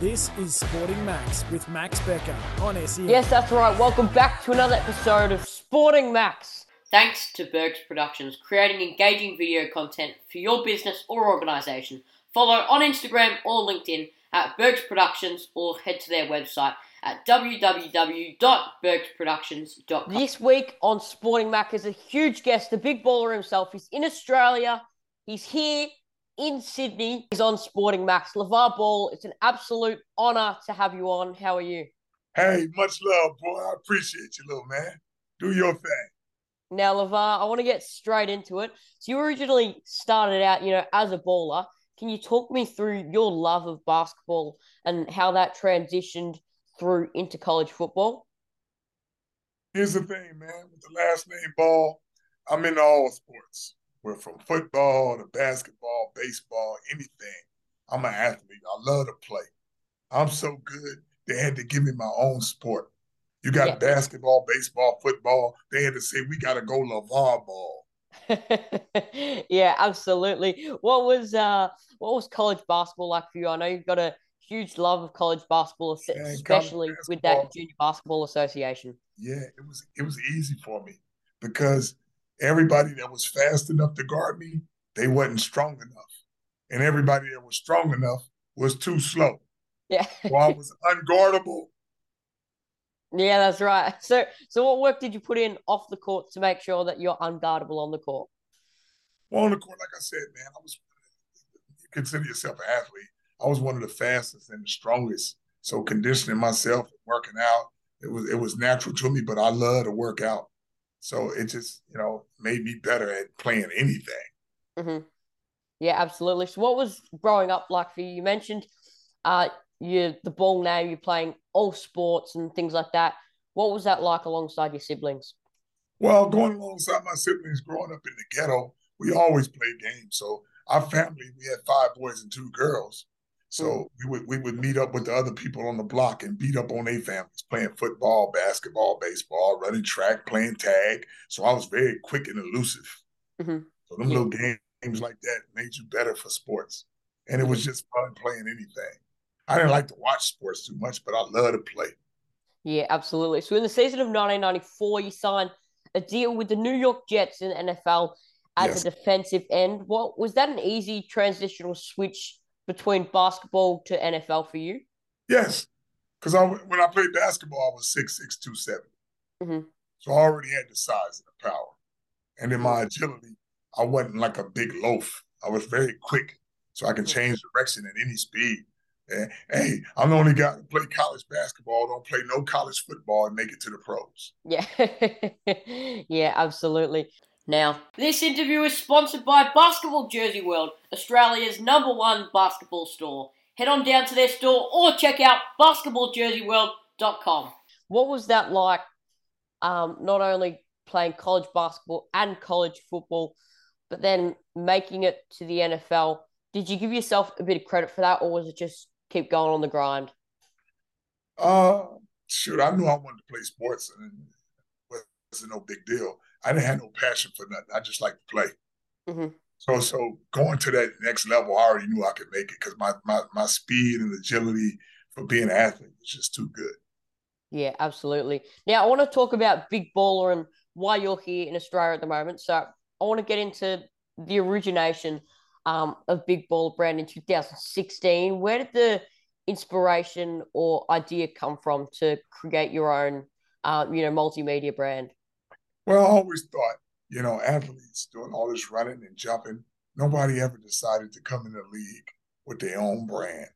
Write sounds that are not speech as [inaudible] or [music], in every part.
This is Sporting Max with Max Becker on SEN. Yes, that's right. Welcome back to another episode of Sporting Max. Thanks to Bergs Productions, creating engaging video content for your business or organisation. Follow on Instagram or LinkedIn at Bergs Productions or head to their website at www.bergsproductions.com. This week on Sporting Max is a huge guest, the big baller himself. He's in Australia. He's here in Sydney. He's on Sporting Max. LaVar Ball, it's an absolute honour to have you on. How are you? Hey, much love, boy. I appreciate you, little man. Do your thing. Now, LaVar, I want to get straight into it. So you originally started out, you know, as a baller. Can you talk me through your love of basketball and how that transitioned through into college football? Here's the thing, man. With the last name Ball, I'm into all sports. We're from football to basketball, baseball, anything. I'm an athlete. I love to play. I'm so good, they had to give me my own sport. You got yeah. basketball, baseball, football. They had to say, we got to go LaVar Ball. [laughs] yeah, absolutely. What was uh what was college basketball like for you? I know you've got a huge love of college basketball, especially college basketball, with that junior basketball association. Yeah, it was it was easy for me because everybody that was fast enough to guard me, they wasn't strong enough. And everybody that was strong enough was too slow. Yeah. so I was unguardable. Yeah, that's right. So so what work did you put in off the court to make sure that you're unguardable on the court? Well, on the court, like I said, man, I was you consider yourself an athlete. I was one of the fastest and the strongest. So conditioning myself, working out, it was it was natural to me, but I love to work out. So it just, you know, made me better at playing anything. Mm-hmm. Yeah, absolutely. So what was growing up like for you? You mentioned uh you the ball now, you're playing all sports and things like that. What was that like alongside your siblings? Well, going alongside my siblings, growing up in the ghetto, we always played games. So our family, we had five boys and two girls. So mm. we would we would meet up with the other people on the block and beat up on their families, playing football, basketball, baseball, running track, playing tag. So I was very quick and elusive. Mm-hmm. So them yeah. little games like that made you better for sports, and it was just fun playing anything. I didn't like to watch sports too much, but I love to play. Yeah, absolutely. So in the season of 1994, you signed a deal with the New York Jets in the NFL as yes. a defensive end. What was that an easy transitional switch between basketball to NFL for you? Yes, because I when I played basketball, I was six six two seven. Mm-hmm. So I already had the size and the power, and in my agility, I wasn't like a big loaf. I was very quick, so I can mm-hmm. change direction at any speed. And, hey, I'm the only guy to play college basketball, don't play no college football, and make it to the pros. Yeah, [laughs] yeah, absolutely. Now, this interview is sponsored by Basketball Jersey World, Australia's number one basketball store. Head on down to their store or check out basketballjerseyworld.com. What was that like, um, not only playing college basketball and college football, but then making it to the NFL? Did you give yourself a bit of credit for that, or was it just keep going on the grind? Uh, shoot, I knew I wanted to play sports, and it wasn't no big deal. I didn't have no passion for nothing. I just like to play. Mm-hmm. So so going to that next level, I already knew I could make it because my, my my speed and agility for being an athlete was just too good. Yeah, absolutely. Now I want to talk about Big Baller and why you're here in Australia at the moment. So I want to get into the origination um, of Big Baller brand in 2016. Where did the inspiration or idea come from to create your own, uh, you know, multimedia brand? Well, I always thought, you know, athletes doing all this running and jumping, nobody ever decided to come in the league with their own brand.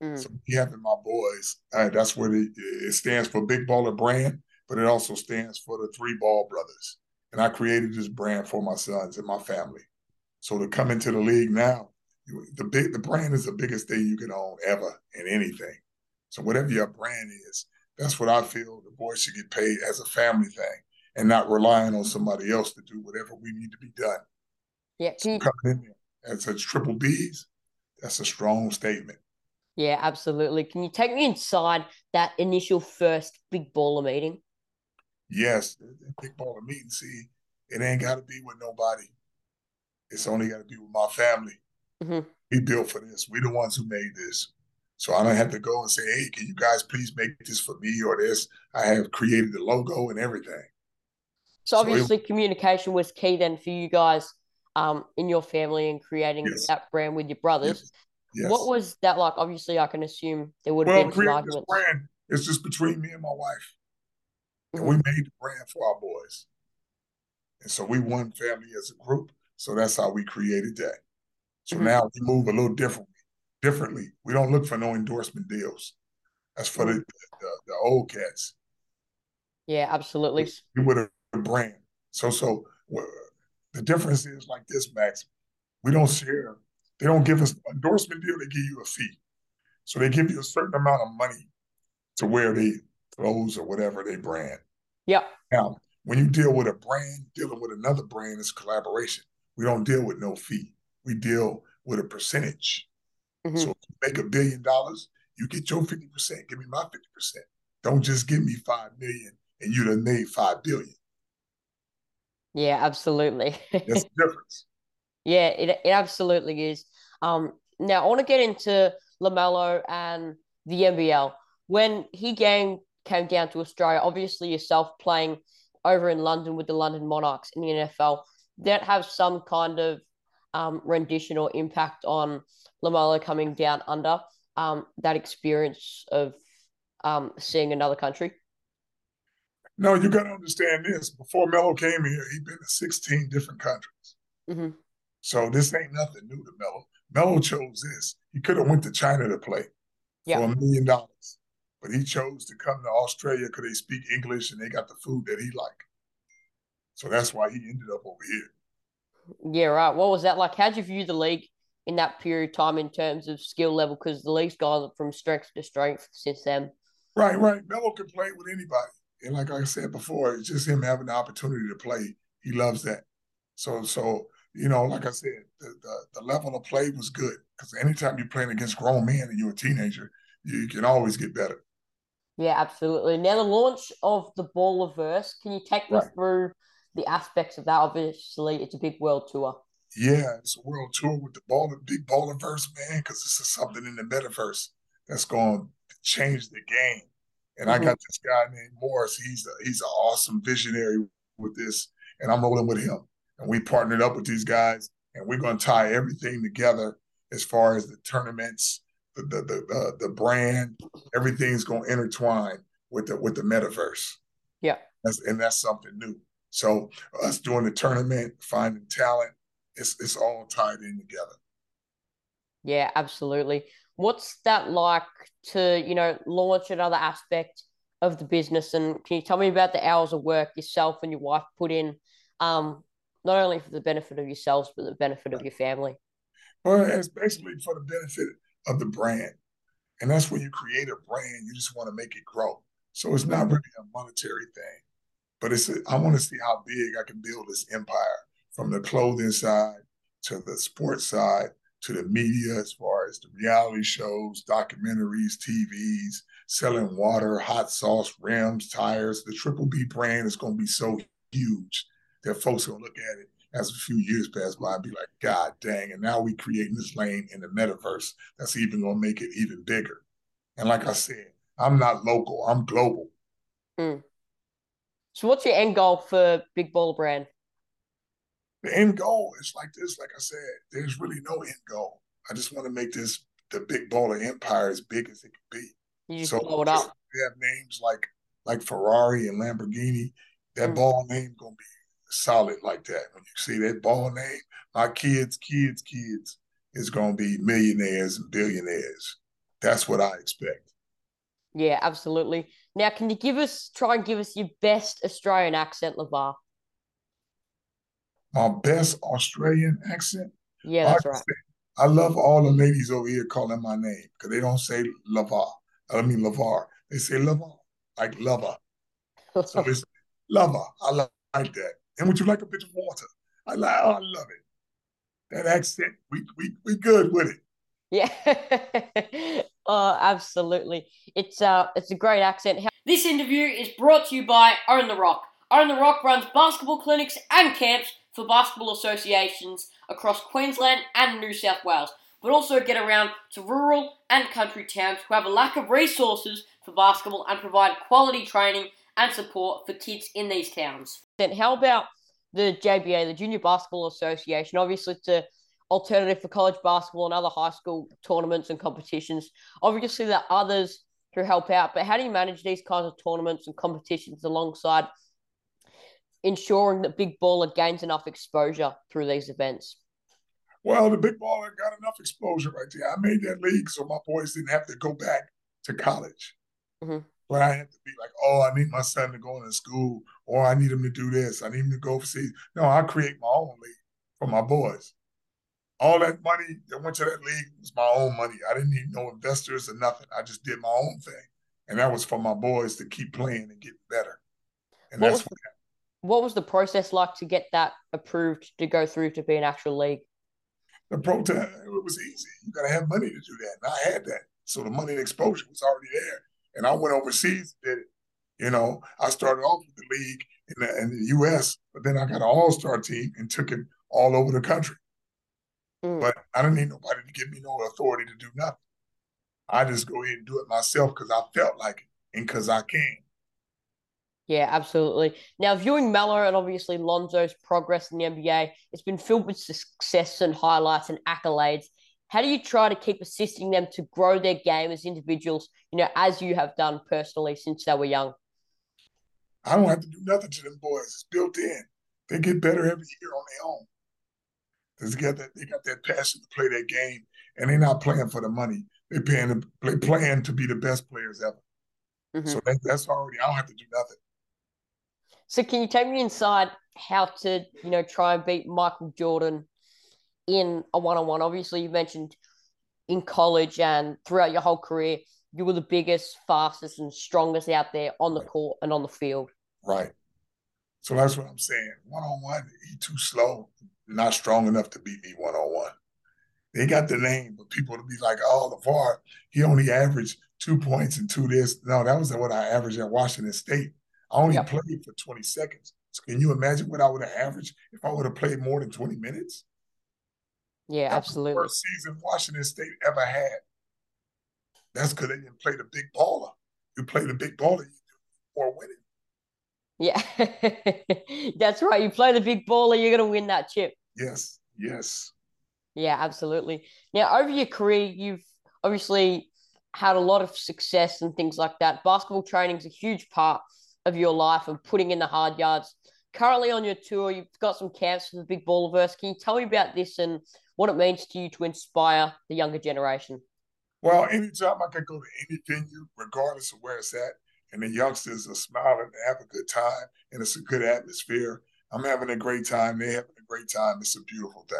Mm. So me having my boys, uh, that's what it, it stands for Big Baller Brand, but it also stands for the Three Ball Brothers. And I created this brand for my sons and my family. So to come into the league now, the big the brand is the biggest thing you can own ever in anything. So whatever your brand is, that's what I feel the boys should get paid as a family thing and not relying on somebody else to do whatever we need to be done. Yeah, so coming in there as a triple B's, that's a strong statement. Yeah, absolutely. Can you take me inside that initial first big baller meeting? Yes, big baller meeting. See, it ain't got to be with nobody. It's only got to be with my family. Mm-hmm. We built for this. We the ones who made this. So I don't have to go and say, hey, can you guys please make this for me or this? I have created the logo and everything. So obviously so communication was key then for you guys um, in your family and creating yes. that brand with your brothers. Yes. Yes. What was that like? Obviously, I can assume there would have well, been some arguments. This brand is just between me and my wife. And we made the brand for our boys. And so we won family as a group. So that's how we created that. So mm-hmm. now we move a little differently differently. We don't look for no endorsement deals. That's for the the, the old cats. Yeah, absolutely. We would a brand. So so the difference is like this, Max. We don't share. They don't give us endorsement deal. They give you a fee. So they give you a certain amount of money to wear the clothes or whatever they brand. Yeah. Now, when you deal with a brand, dealing with another brand is collaboration. We don't deal with no fee. We deal with a percentage. Mm-hmm. So if you make a billion dollars, you get your 50%, give me my 50%. Don't just give me five million and you done made five billion. Yeah, absolutely. That's the difference. [laughs] Yeah, it, it absolutely is. Um, now I want to get into LaMelo and the NBL. When he game came down to Australia, obviously yourself playing over in London with the London Monarchs in the NFL, that have some kind of um, rendition or impact on LaMelo coming down under um, that experience of um, seeing another country? No, you got to understand this. Before Melo came here, he'd been to 16 different countries. Mm-hmm. So this ain't nothing new to Melo. Melo chose this. He could have went to China to play yeah. for a million dollars, but he chose to come to Australia because they speak English and they got the food that he liked. So that's why he ended up over here. Yeah, right. What was that like? How'd you view the league in that period of time in terms of skill level because the league's gone from strength to strength since then. Right, right. Melo can play with anybody. And like I said before, it's just him having the opportunity to play. He loves that. So, so you know, like I said, the, the, the level of play was good because anytime you're playing against grown men and you're a teenager, you can always get better. Yeah, absolutely. Now, the launch of the Ballerverse, can you take me right. through the aspects of that? Obviously, it's a big world tour yeah, it's a world tour with the ball, of big ballerverse, man, because this is something in the metaverse that's going to change the game. And mm-hmm. I got this guy named Morris. He's a, he's an awesome visionary with this, and I'm rolling with him. And we partnered up with these guys, and we're going to tie everything together as far as the tournaments, the the the, uh, the brand, everything's going to intertwine with the with the metaverse. Yeah, that's, and that's something new. So us doing the tournament, finding talent, it's it's all tied in together. Yeah, absolutely. What's that like to, you know, launch another aspect of the business? And can you tell me about the hours of work yourself and your wife put in, um, not only for the benefit of yourselves, but the benefit of your family? Well, it's basically for the benefit of the brand. And that's when you create a brand, you just want to make it grow. So it's not really a monetary thing, but it's a, I want to see how big I can build this empire from the clothing side to the sports side to the media as far as the reality shows, documentaries, TVs, selling water, hot sauce, rims, tires. The Triple B brand is going to be so huge that folks are going to look at it as a few years pass by and be like, God dang. And now we creating this lane in the metaverse that's even going to make it even bigger. And like I said, I'm not local, I'm global. Mm. So, what's your end goal for Big Baller Brand? The end goal is like this. Like I said, there's really no end goal. I just want to make this the big baller empire as big as it can be. You so blow it up. We have names like like Ferrari and Lamborghini. That mm. ball name gonna be solid like that. When you see that ball name, my kids, kids, kids is gonna be millionaires and billionaires. That's what I expect. Yeah, absolutely. Now, can you give us try and give us your best Australian accent, LaVar? My best Australian accent. Yeah, that's I right. Say, I love all the ladies over here calling my name because they don't say Lavar. I mean Lavar. They say Lavar, like lover. so [laughs] it's lover. I like that. And would you like a bit of water? I like. Oh, I love it. That accent, we we we good with it. Yeah. [laughs] oh, absolutely. It's uh, it's a great accent. This interview is brought to you by Own the Rock. Own the Rock runs basketball clinics and camps for basketball associations across Queensland and New South Wales. but also get around to rural and country towns who have a lack of resources for basketball and provide quality training and support for kids in these towns. Then, how about the JBA, the Junior Basketball Association? Obviously, it's an alternative for college basketball and other high school tournaments and competitions. Obviously, there are others who help out, but how do you manage these kinds of tournaments and competitions alongside ensuring that Big Baller gains enough exposure through these events? Well, the Big Baller got enough exposure right there. I made that league so my boys didn't have to go back to college. Mm-hmm. But I had to be like, oh, I need my son to go into school, or I need him to do this. I need him to go overseas. No, I create my own league for my boys. All that money that went to that league was my own money. I didn't need no investors or nothing. I just did my own thing. And that was for my boys to keep playing and get better. And what that's what, what was the process like to get that approved to go through to be an actual league? The protest, it was easy. You got to have money to do that. And I had that. So the money and exposure was already there. And I went overseas did it. You know, I started off with the league in the, in the U.S., but then I got an all-star team and took it all over the country. Mm. But I didn't need nobody to give me no authority to do nothing. I just go ahead and do it myself because I felt like it and because I can. Yeah, absolutely. Now, viewing Melo and obviously Lonzo's progress in the NBA, it's been filled with success and highlights and accolades. How do you try to keep assisting them to grow their game as individuals, you know, as you have done personally since they were young? I don't have to do nothing to them boys. It's built in. They get better every year on their own. They got that, they got that passion to play their game, and they're not playing for the money. They're playing to, play, playing to be the best players ever. Mm-hmm. So that, that's already, I don't have to do nothing. So can you take me inside how to, you know, try and beat Michael Jordan in a one on one. Obviously, you mentioned in college and throughout your whole career, you were the biggest, fastest, and strongest out there on the court and on the field. Right. So that's what I'm saying. One on one, he too slow, not strong enough to beat me one on one. They got the name, but people to be like, oh, LaVar, he only averaged two points and two this. No, that was what I averaged at Washington State. I only yep. played for 20 seconds. So can you imagine what I would have averaged if I would have played more than 20 minutes? Yeah, that absolutely. first season Washington State ever had. That's because they didn't play the big baller. You play the big baller, you do more winning. Yeah, [laughs] that's right. You play the big baller, you're going to win that chip. Yes, yes. Yeah, absolutely. Now, over your career, you've obviously had a lot of success and things like that. Basketball training is a huge part of your life and putting in the hard yards. Currently on your tour, you've got some camps for the Big Ballerverse. Can you tell me about this and what it means to you to inspire the younger generation. Well, anytime I can go to any venue, regardless of where it's at, and the youngsters are smiling and have a good time, and it's a good atmosphere. I'm having a great time. They're having a great time. It's a beautiful day.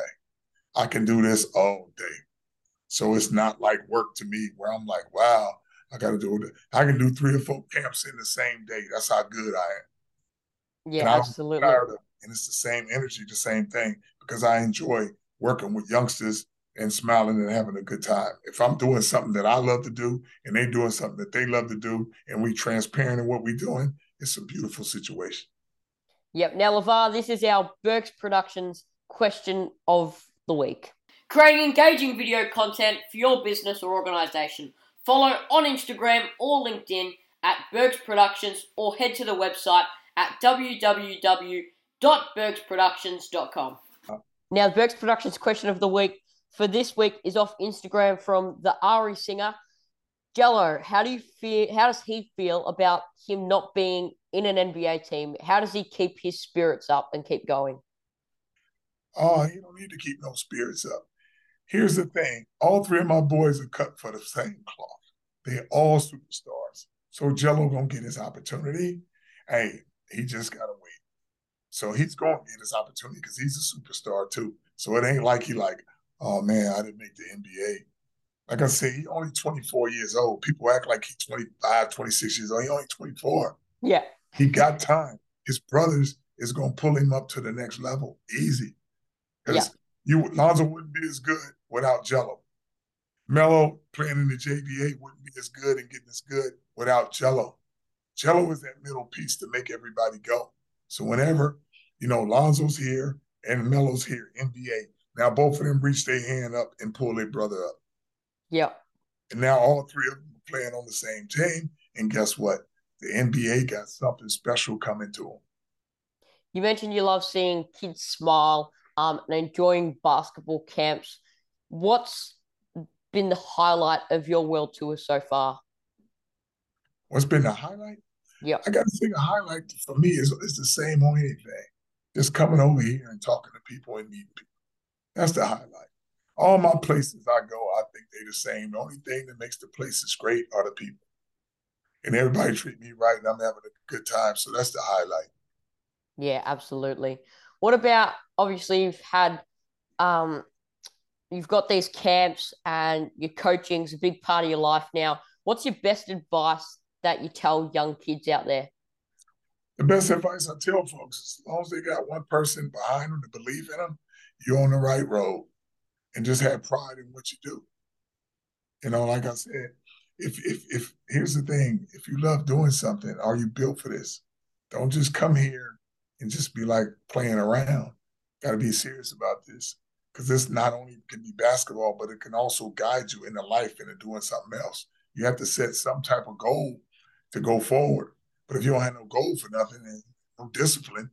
I can do this all day. So it's not like work to me where I'm like, wow, I got to do it. I can do three or four camps in the same day. That's how good I am. Yeah, absolutely. And it's the same energy, the same thing, because I enjoy working with youngsters and smiling and having a good time. If I'm doing something that I love to do and they're doing something that they love to do and we transparent in what we're doing, it's a beautiful situation. Yep. Now, LaVar, this is our Bergs Productions question of the week. Creating engaging video content for your business or organization. Follow on Instagram or LinkedIn at Bergs Productions or head to the website at www.bergsproductions.com. Now, the Bergs Productions question of the week for this week is off Instagram from the Ari singer. Gelo, how do you feel? How does he feel about him not being in an NBA team? How does he keep his spirits up and keep going? Oh, he don't need to keep no spirits up. Here's the thing: all three of my boys are cut for the same cloth. They're all superstars. So Gelo gonna get his opportunity. Hey, he just gotta wait. So he's going to get his opportunity because he's a superstar too. So it ain't like he like, oh man, I didn't make the NBA. Like I said, he only 24 years old. People act like he's 25, 26 years old. He only 24. Yeah. He got time. His brothers is gonna pull him up to the next level. Easy. Because yeah. you Lonzo wouldn't be as good without Gelo. Melo playing in the JBA wouldn't be as good and getting as good without Gelo. Gelo is that middle piece to make everybody go. So whenever, you know, Lonzo's here and Melo's here, NBA, Now both of them reach their hand up and pull their brother up. Yep. And now all three of them are playing on the same team. And guess what? The NBA got something special coming to them. You mentioned you love seeing kids smile um, and enjoying basketball camps. What's been the highlight of your world tour so far? What's been the highlight? Yeah. I got to think a highlight for me is, is the same on anything. Just coming over here and talking to people and meeting people. That's the highlight. All my places I go, I think they're the same. The only thing that makes the places great are the people. And everybody treat me right and I'm having a good time. So that's the highlight. Yeah, absolutely. What about obviously you've had um you've got these camps and your coaching's a big part of your life now. What's your best advice that you tell young kids out there? The best advice I tell folks, is as long as they got one person behind them to believe in them, you're on the right road. And just have pride in what you do. You know, like I said, if if if here's the thing, if you love doing something, are you built for this? Don't just come here and just be like playing around. Got to be serious about this because this not only can be basketball, but it can also guide you into life into doing something else. You have to set some type of goal to go forward. But if you don't have no goal for nothing and no discipline,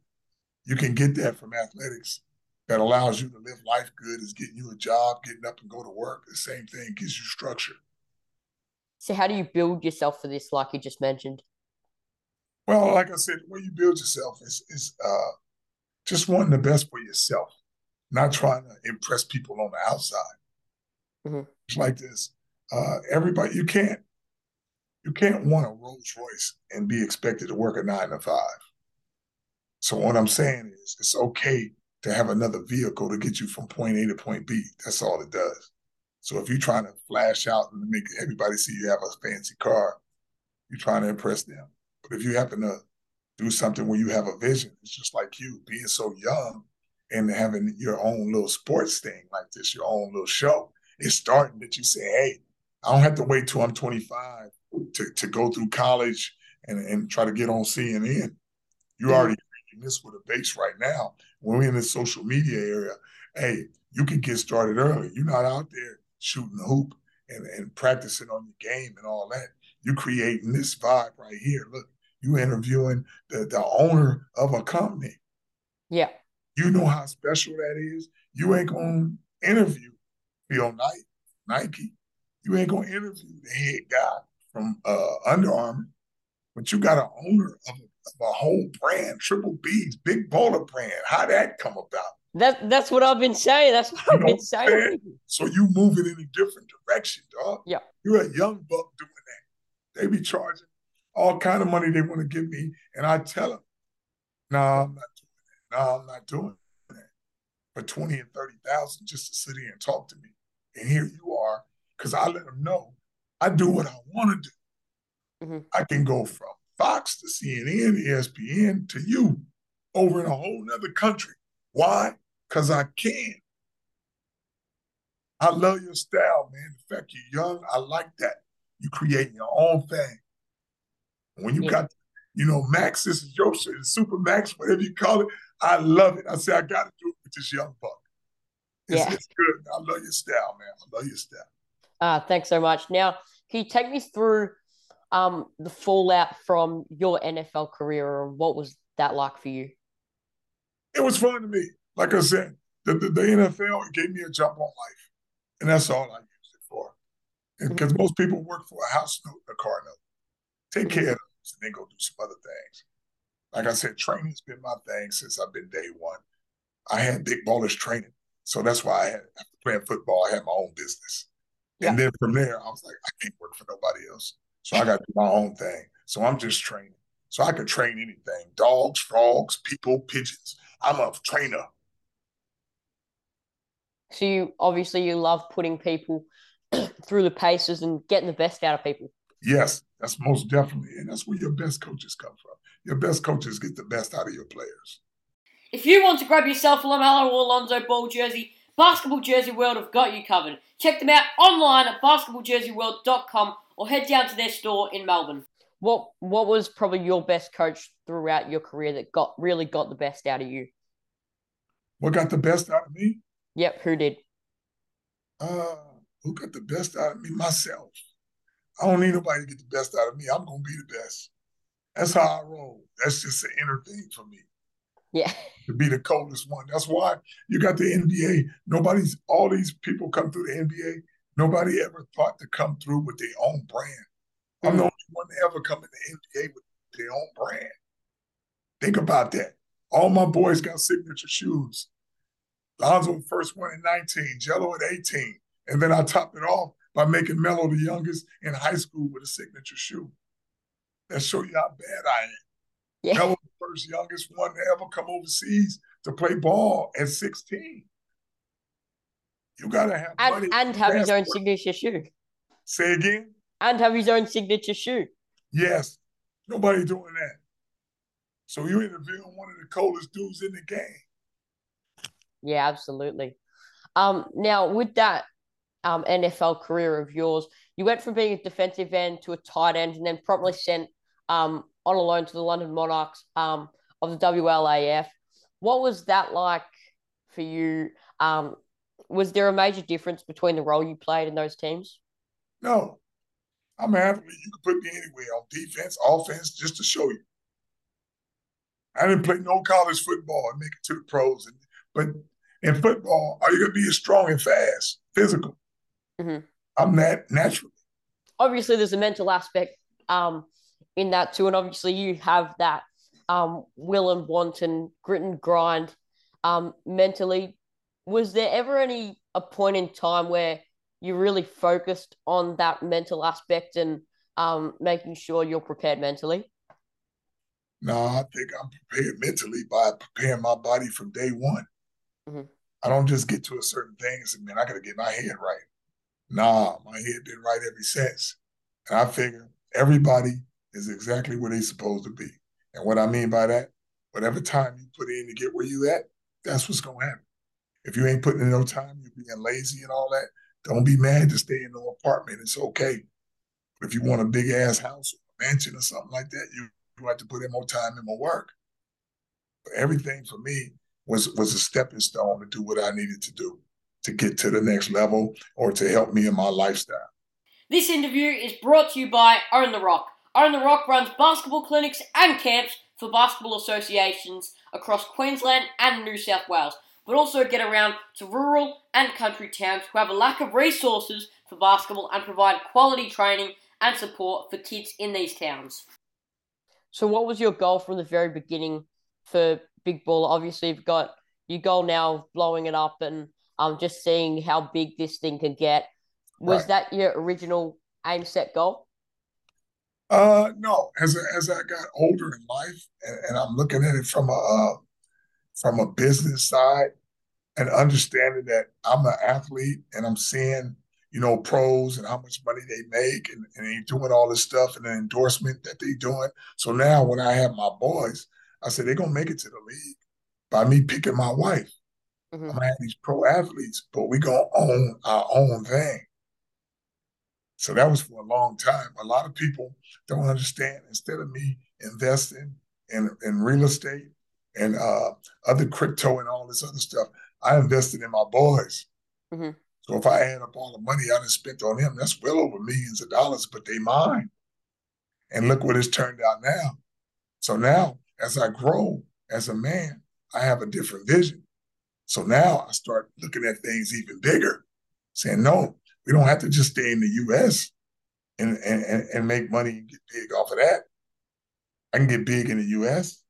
you can get that from athletics that allows you to live life good is getting you a job, getting up and go to work. The same thing gives you structure. So how do you build yourself for this, like you just mentioned? Well, like I said, the way you build yourself is is uh, just wanting the best for yourself, not trying to impress people on the outside. Mm-hmm. It's like this. Uh, everybody, you can't you can't want a Rolls Royce and be expected to work a nine to five. So what I'm saying is, it's okay to have another vehicle to get you from point A to point B. That's all it does. So if you're trying to flash out and make everybody see you have a fancy car, you're trying to impress them. But if you happen to do something where you have a vision, it's just like you being so young and having your own little sports thing like this, your own little show. It's starting that you say, hey, I don't have to wait till I'm 25 to, to go through college and, and try to get on CNN. You already this with a base right now. When we're in the social media area, hey, you can get started early. You're not out there shooting the hoop and, and practicing on your game and all that. You're creating this vibe right here. Look, you interviewing the, the owner of a company. Yeah. You know how special that is. You ain't gonna interview Phil Knight, Nike. You ain't gonna interview the head guy from uh, Under Armour, but you got an owner of a a whole brand, Triple B's, Big Baller brand. How that come about? That that's what I've been saying. That's what you I've been saying. saying. So you moving in a different direction, dog. Yeah. You're a young buck doing that. They be charging all kind of money they want to give me, and I tell them, "No, nah, I'm not. No, I'm not doing that for twenty and thirty thousand just to sit here and talk to me." And here you are, because I let them know I do what I want to do. Mm-hmm. I can go from Fox to CNN, ESPN to you over in a whole nother country. Why? Because I can. I love your style, man. The fact you're young, I like that. You create your own thing. When you yeah. got, you know, Max, this is your shit, Super Max, whatever you call it. I love it. I say I got to do it with this young buck. It's, yeah. it's good. I love your style, man. I love your style. Uh, thanks so much. Now, can you take me through um, the fallout from your NFL career, or what was that like for you? It was fun to me. Like I said, the, the, the NFL gave me a jump on life, and that's all I used it for. Because mm-hmm. most people work for a house note, a car note. Take care of those, and then go do some other things. Like I said, training's been my thing since I've been day one. I had big ballers training, so that's why I had after playing football, I had my own business. Yeah. And then from there, I was like, I can't work for nobody else. So I got to do my own thing. So I'm just training. So I can train anything dogs, frogs, people, pigeons. I'm a trainer. So you obviously you love putting people [clears throat] through the paces and getting the best out of people. Yes, that's most definitely. And that's where your best coaches come from. Your best coaches get the best out of your players. If you want to grab yourself a LaMelo or Alonzo Ball jersey, Basketball Jersey World have got you covered. Check them out online at basketballjerseyworld.com or head down to their store in Melbourne. What what was probably your best coach throughout your career that got really got the best out of you? What got the best out of me? Yep, who did? Uh, who got the best out of me? Myself. I don't need nobody to get the best out of me. I'm gonna be the best. That's how I roll. That's just an inner thing for me. Yeah. To be the coldest one. That's why you got the NBA. Nobody's all these people come through the NBA. Nobody ever thought to come through with their own brand. Mm-hmm. I'm the mm. only one to ever come in the NBA with their own brand. Think about that. All my boys got signature shoes. Lonzo first one at 19, Gelo at 18. And then I topped it off by making Melo the youngest in high school with a signature shoe. That show you how bad I am. Yeah. Melo the first youngest one to ever come overseas to play ball at 16. You gotta have and, money and have his own signature shoe. Say again. And have his own signature shoe. Yes. Nobody doing that. So you're interviewing one of the coldest dudes in the game. Yeah, absolutely. Um, now with that um, NFL career of yours, you went from being a defensive end to a tight end, and then promptly sent um, on a loan to the London Monarchs um, of the WLAF. What was that like for you? Um, was there a major difference between the role you played in those teams? No, I'm an athlete. You can put me anywhere on defense, offense, just to show you. I didn't play no college football and make it to the pros. And, but in football, are you going to be as strong and fast, physical? Mm-hmm. I'm that naturally. Obviously, there's a mental aspect um, in that too, and obviously you have that um, will and want and grit and grind um, mentally. Was there ever any a point in time where you really focused on that mental aspect and um, making sure you're prepared mentally? No, I think I'm prepared mentally by preparing my body from day one. Mm-hmm. I don't just get to a certain thing and say, man, I got to get my head right. Nah, my head been right ever since. And I figure everybody is exactly where they're supposed to be. And what I mean by that, whatever time you put in to get where you at, that's what's to happen. If you ain't putting in no time, you're being lazy and all that, don't be mad to stay in no apartment. It's okay. But if you want a big ass house or mansion or something like that, you, you have to put in more time and more work. But everything for me was was a stepping stone to do what I needed to do to get to the next level or to help me in my lifestyle. This interview is brought to you by Own the Rock. Own the Rock runs basketball clinics and camps for basketball associations across Queensland and New South Wales, but also get around to rural and country towns who have a lack of resources for basketball and provide quality training and support for kids in these towns. So, what was your goal from the very beginning for Big Ball? Obviously, you've got your goal now of blowing it up and um, just seeing how big this thing can get. Was right. that your original aim set goal? Uh, no. As as I got older in life, and, and I'm looking at it from a uh, from a business side, and understanding that I'm an athlete, and I'm seeing you know pros and how much money they make, and, and they doing all this stuff, and the endorsement that they doing. So now, when I have my boys, I said they're gonna make it to the league by me picking my wife. Mm-hmm. I'm gonna have these pro athletes, but we gonna own our own thing. So that was for a long time. A lot of people don't understand. Instead of me investing in, in real estate and uh, other crypto and all this other stuff, I invested in my boys. Mm-hmm. So if I add up all the money I done spent on them, that's well over millions of dollars, but they mine. And look what it's turned out now. So now, as I grow as a man, I have a different vision. So now I start looking at things even bigger, saying, no, we don't have to just stay in the US and, and, and make money and get big off of that. I can get big in the US.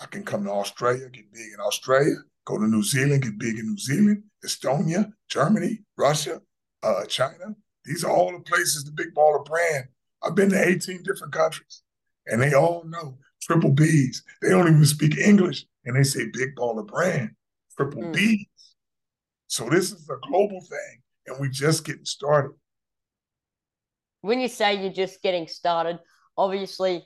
I can come to Australia, get big in Australia, go to New Zealand, get big in New Zealand, Estonia, Germany, Russia, uh, China. These are all the places the Big Baller brand. I've been to 18 different countries, and they all know triple Bs. They don't even speak English, and they say Big Baller brand, triple mm. Bs. So this is a global thing and we're just getting started. When you say you're just getting started, obviously,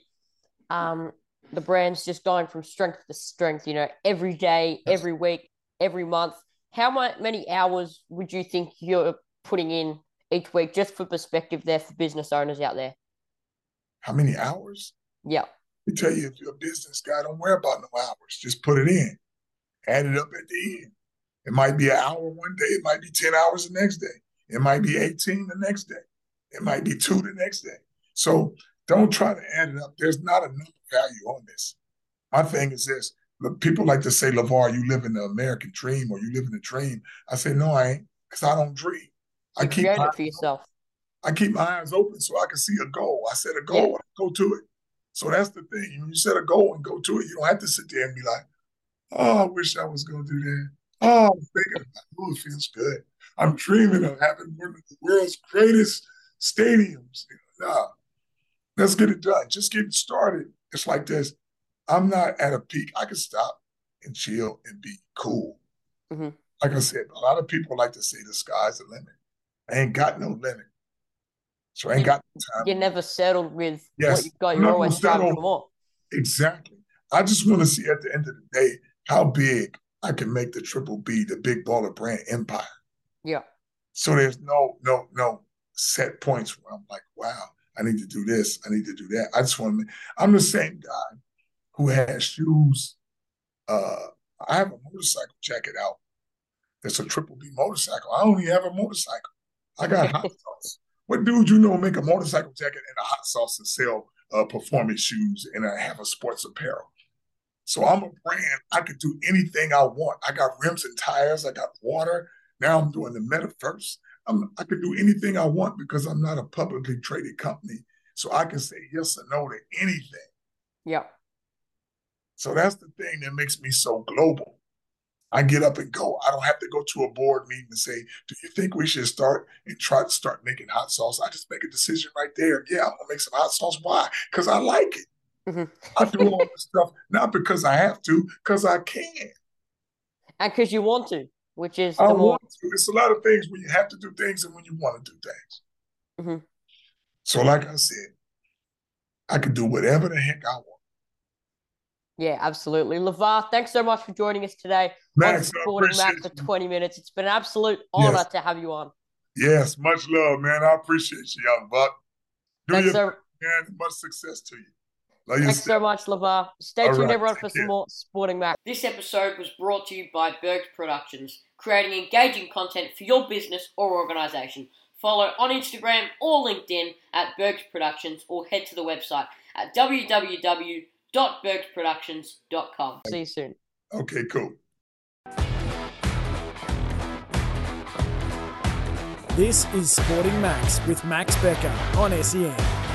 um, the brand's just going from strength to strength. You know, every day, every week, every month. How many hours would you think you're putting in each week, just for perspective, there for business owners out there? How many hours? Yeah. Let me tell you, if you're a business guy, don't worry about no hours. Just put it in, add it up at the end. It might be an hour one day. It might be 10 hours the next day. It might be 18 the next day. It might be two the next day. So don't try to add it up. There's not enough value on this. My thing is this. People like to say, LaVar, you live in the American dream or you live in the dream. I say, no, I ain't, because I don't dream. I you keep it for yourself. I keep my eyes open so I can see a goal. I set a goal, yeah. go to it. So that's the thing. When you set a goal and go to it, you don't have to sit there and be like, oh, I wish I was going to do that. Oh, I'm thinking about it. Feels good. I'm dreaming of having one of the world's greatest stadiums. Nah, let's get it done. Just getting started. It's like this. I'm not at a peak. I can stop and chill and be cool. Mm-hmm. Like I said, a lot of people like to say the sky's the limit. I ain't got no limit. So I ain't got no time. You're never settled with yes. what you've got. You're always striving for more. Exactly. I just want to see at the end of the day how big I can make the Triple B, the big baller brand empire. Yeah. So there's no, no, no set points where I'm like, wow, I need to do this, I need to do that. I just want to. I'm the same guy who has shoes. Uh, I have a motorcycle jacket out. That's a Triple B motorcycle. I only have a motorcycle. I got [laughs] hot sauce. What dude you know make a motorcycle jacket and a hot sauce and sell uh, performance shoes and I have a sports apparel? So I'm a brand. I could do anything I want. I got rims and tires. I got water. Now I'm doing the metaverse. I'm, I could do anything I want because I'm not a publicly traded company. So I can say yes or no to anything. Yeah. So that's the thing that makes me so global. I get up and go. I don't have to go to a board meeting and say, "Do you think we should start and try to start making hot sauce?" I just make a decision right there. Yeah, I'm gonna make some hot sauce. Why? Because I like it. Mm-hmm. I do all this stuff not because I have to, because I can, and because you want to which is I more... want to. It's a lot of things when you have to do things and when you want to do things. Mm-hmm. So, like I said, I can do whatever the heck I want. Yeah, absolutely. LaVar, thanks so much for joining us today Max, on Sporting Max for 20 minutes. It's been an absolute honor yes. to have you on. Yes, much love, man. I appreciate you, young buck. Do thanks, your so- man. Much success to you. Like Thanks so much, LaVar. Stay tuned, right, everyone, for some more Sporting Max. This episode was brought to you by Bergs Productions, creating engaging content for your business or organisation. Follow on Instagram or LinkedIn at Bergs Productions or head to the website at www.bergsproductions.com. See you soon. Okay, cool. This is Sporting Max with Max Becker on SEN.